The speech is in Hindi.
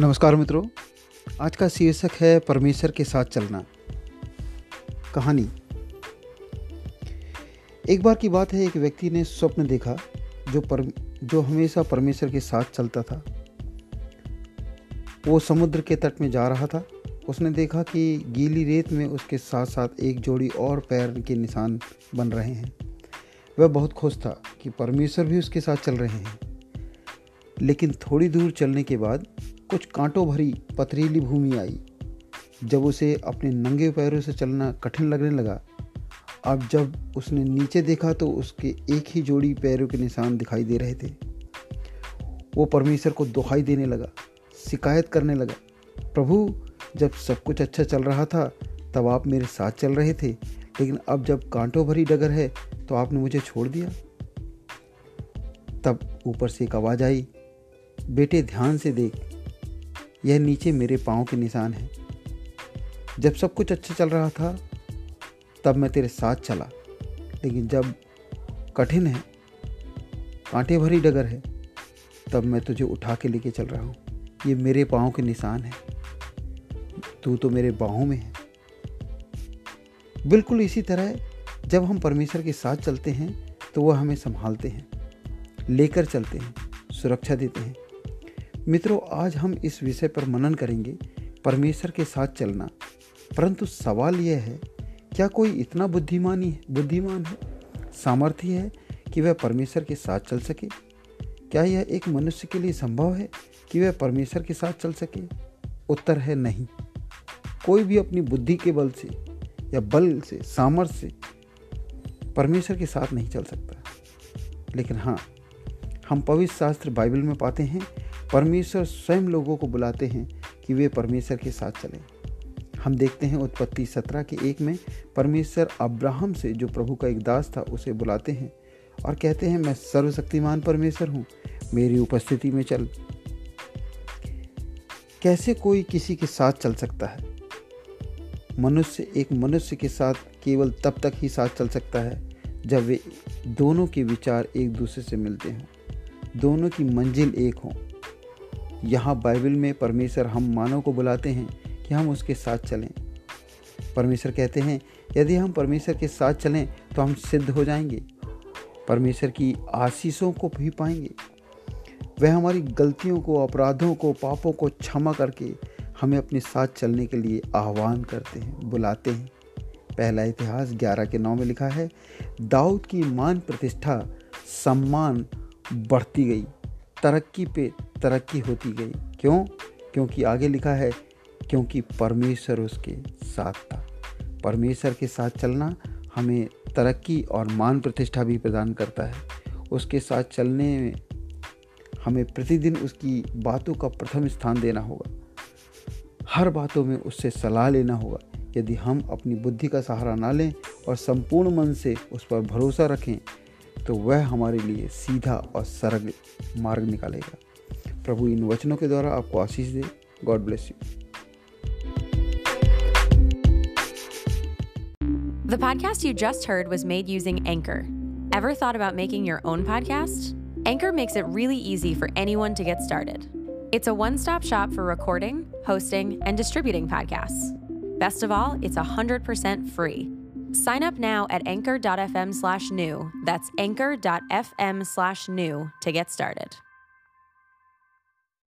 नमस्कार मित्रों, आज का शीर्षक है परमेश्वर के साथ चलना। कहानी। एक बार की बात है, एक व्यक्ति ने स्वप्न देखा जो पर, जो हमेशा परमेश्वर के साथ चलता था। वो समुद्र के तट में जा रहा था। उसने देखा कि गीली रेत में उसके साथ साथ एक जोड़ी और पैर के निशान बन रहे हैं। वह बहुत खुश था कि परमेश्वर भी उसके साथ चल रहे हैं। लेकिन थोड़ी दूर चलने के बाद कुछ कांटों भरी पथरीली भूमि आई। जब उसे अपने नंगे पैरों से चलना कठिन लगने लगा, अब जब उसने नीचे देखा तो उसके एक ही जोड़ी पैरों के निशान दिखाई दे रहे थे। वो परमेश्वर को दुहाई देने लगा, शिकायत करने लगा, प्रभु, जब सब कुछ अच्छा चल रहा था, तब आप मेरे साथ चल रहे थे, लेकिन अब जब कांटों भरी डगर है तो आपने मुझे छोड़ दिया। तब ऊपर से एक आवाज़ आई, बेटे, ध्यान से देख यह नीचे मेरे पाँव के निशान हैं। जब सब कुछ अच्छा चल रहा था, तब मैं तेरे साथ चला। लेकिन जब कठिन है, कांटे भरी डगर है, तब मैं तुझे उठा के लेके चल रहा हूँ। ये मेरे पाँव के निशान है। तू तो मेरे बाहों में है। बिल्कुल इसी तरह जब हम परमेश्वर के साथ चलते हैं तो वह हमें संभालते हैं, लेकर चलते हैं, सुरक्षा देते हैं। मित्रों, आज हम इस विषय पर मनन करेंगे, परमेश्वर के साथ चलना। परंतु सवाल यह है, क्या कोई इतना बुद्धिमानी बुद्धिमान है? सामर्थ्य है कि वह परमेश्वर के साथ चल सके? क्या यह एक मनुष्य के लिए संभव है कि वह परमेश्वर के साथ चल सके? उत्तर है नहीं। कोई भी अपनी बुद्धि के बल से या बल से, सामर्थ्य से परमेश्वर के साथ नहीं चल सकता। लेकिन हाँ हम पवित्र शास्त्र बाइबल में पाते हैं परमेश्वर स्वयं लोगों को बुलाते हैं कि वे परमेश्वर के साथ चलें। हम देखते हैं उत्पत्ति सत्रह के एक में, परमेश्वर अब्राहम से जो प्रभु का एक दास था, उसे बुलाते हैं और कहते हैं, मैं सर्वशक्तिमान परमेश्वर हूँ, मेरी उपस्थिति में चल। कैसे कोई किसी के साथ चल सकता है? मनुष्य एक मनुष्य के साथ केवल तब तक ही साथ चल सकता है, जब वे दोनों के विचार एक दूसरे से मिलते हों। दोनों की मंजिल एक हों। यहाँ बाइबल में परमेश्वर हम मानव को बुलाते हैं कि हम उसके साथ चलें। परमेश्वर कहते हैं, यदि हम परमेश्वर के साथ चलें तो हम सिद्ध हो जाएँगे। परमेश्वर की आशीषों को भी पाएँगे। वह हमारी गलतियों को, अपराधों को, पापों को क्षमा करके हमें अपने साथ चलने के लिए आह्वान करते हैं, बुलाते हैं। पहला इतिहास ग्यारह के नौ में लिखा है, दाऊद की मान प्रतिष्ठा सम्मान बढ़ती गई, तरक्की पे तरक्की होती गई। क्यों? क्योंकि आगे लिखा है, क्योंकि परमेश्वर उसके साथ था। परमेश्वर के साथ चलना हमें तरक्की और मान प्रतिष्ठा भी प्रदान करता है। उसके साथ चलने में हमें प्रतिदिन उसकी बातों का प्रथम स्थान देना होगा। हर बातों में उससे सलाह लेना होगा। यदि हम अपनी बुद्धि का सहारा ना लें और संपूर्ण मन से उस पर भरोसा रखें तो वह हमारे लिए सीधा और सरल मार्ग निकालेगा। प्रभु इन वचनों के द्वारा आपको आशीष दे God bless you The podcast you just heard was made using Anchor. Ever thought about making your own podcast? Anchor makes it really easy for anyone to get started. It's a one stop shop for recording, hosting, and distributing podcasts. Best of all, it's 100% free. Sign up now at anchor.fm slash new. That's anchor.fm slash new to get started.